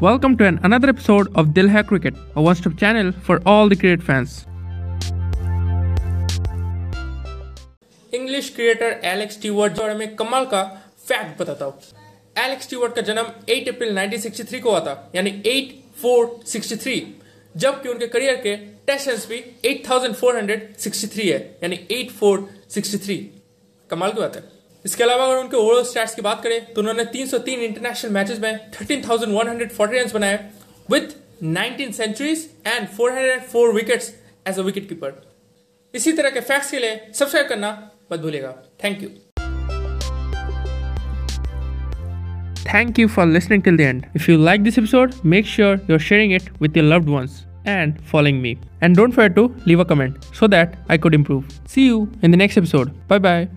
Welcome to an another episode of Dil Hai Cricket, a one-stop channel for all the cricket fans. English creator Alex Stewart जो हमें कमाल का fact बताता हूँ। Alex Stewart का जन्म 8 अप्रैल 1963 को हुआ था यानी 8463 जबकि उनके करियर के टेस्ट भी 8463 है यानी 8463 कमाल की बात है। इसके अलावा अगर उनके ओवरऑल स्टैट्स की बात करें तो उन्होंने 303 इंटरनेशनल मैचेस में 13,140 रन बनाए with 19 centuries and 404 wickets as a wicket keeper इसी तरह के फैक्ट्स के लिए सब्सक्राइब करना मत भूलिएगा। Thank you thank you for listening till the end if you like this episode make sure you're sharing it with your loved ones and following me and don't forget to leave a comment so that I could improve see you in the next episode bye bye